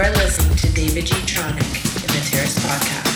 are listening to David G. Tronic in the Terrace Podcast.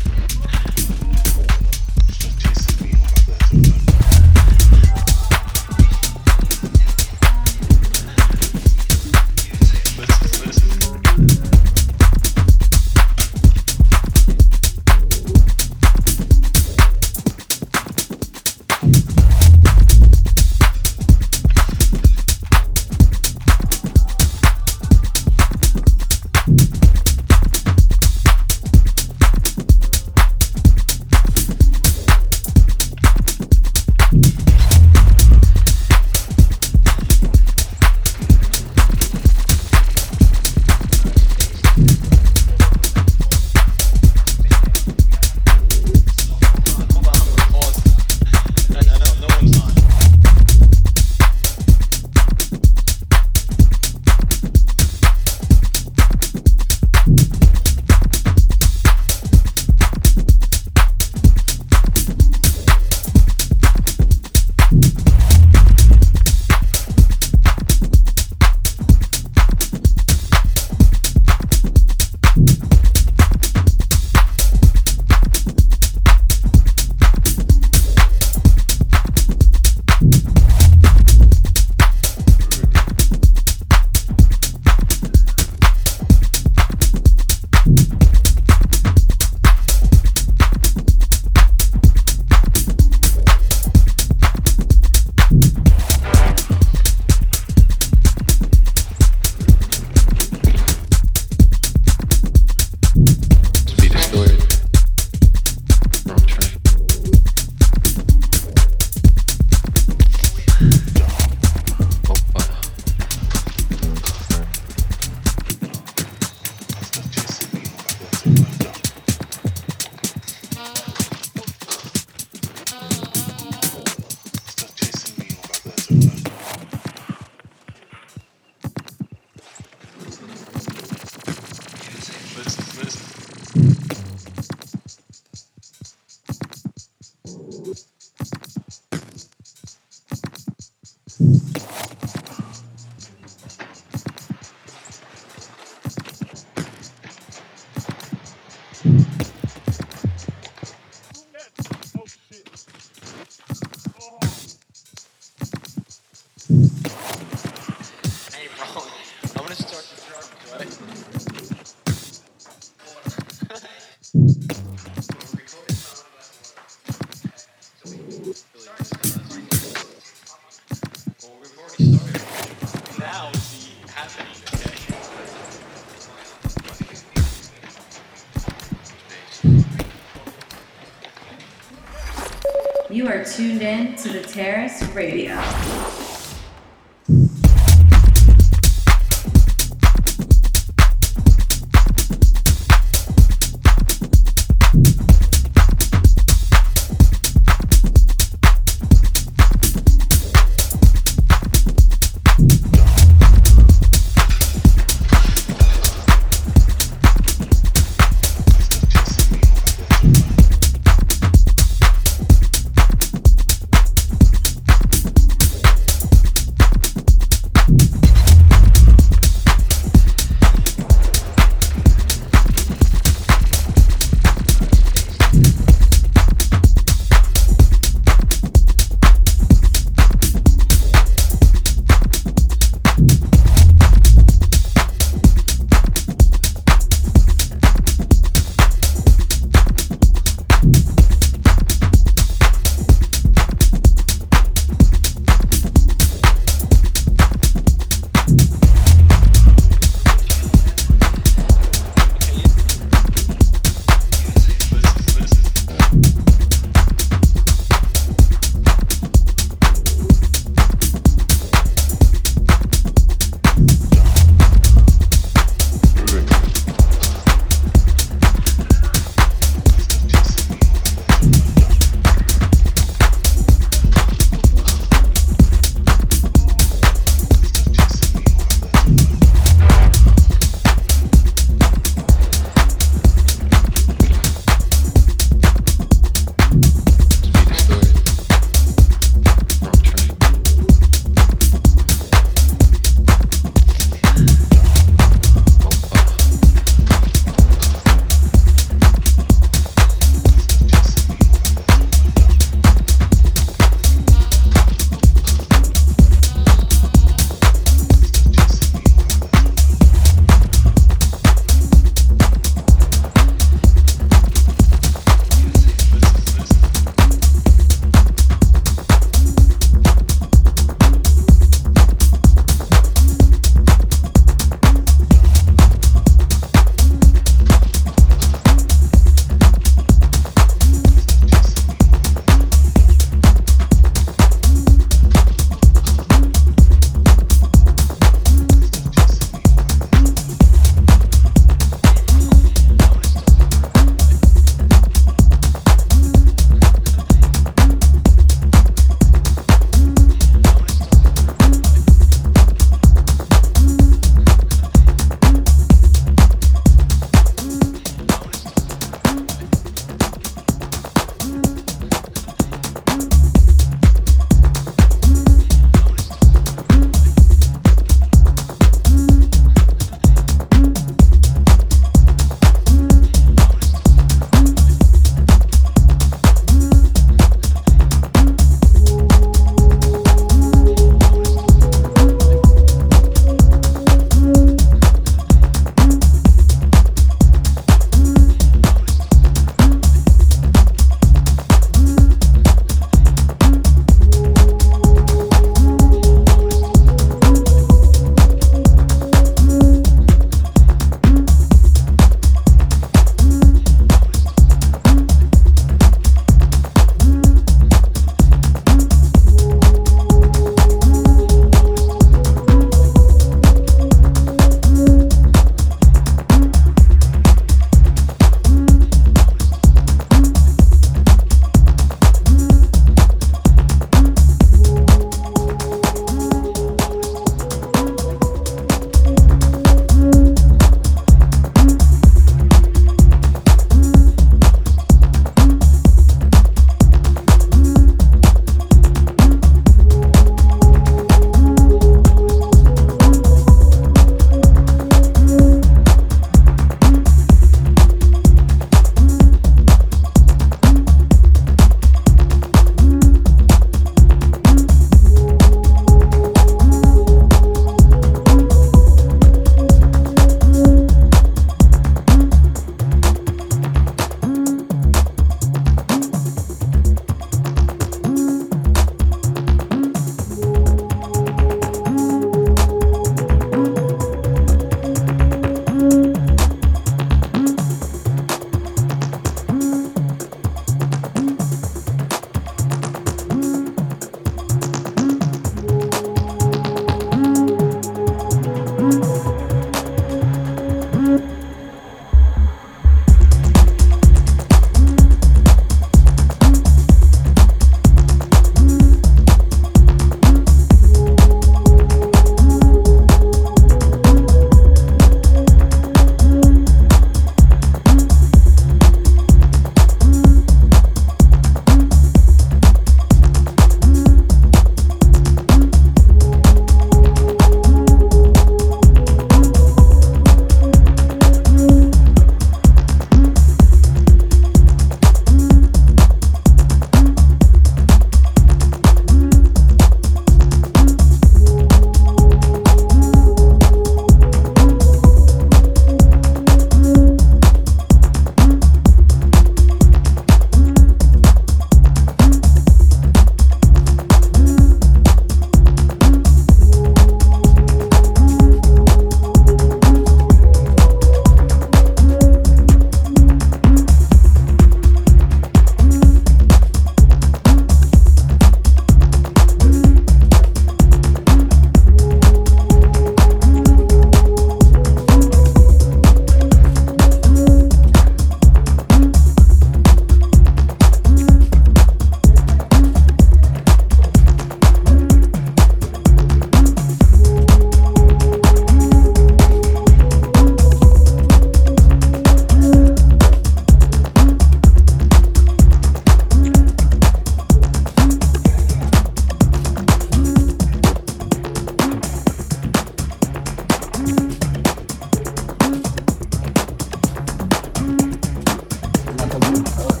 like a loophole.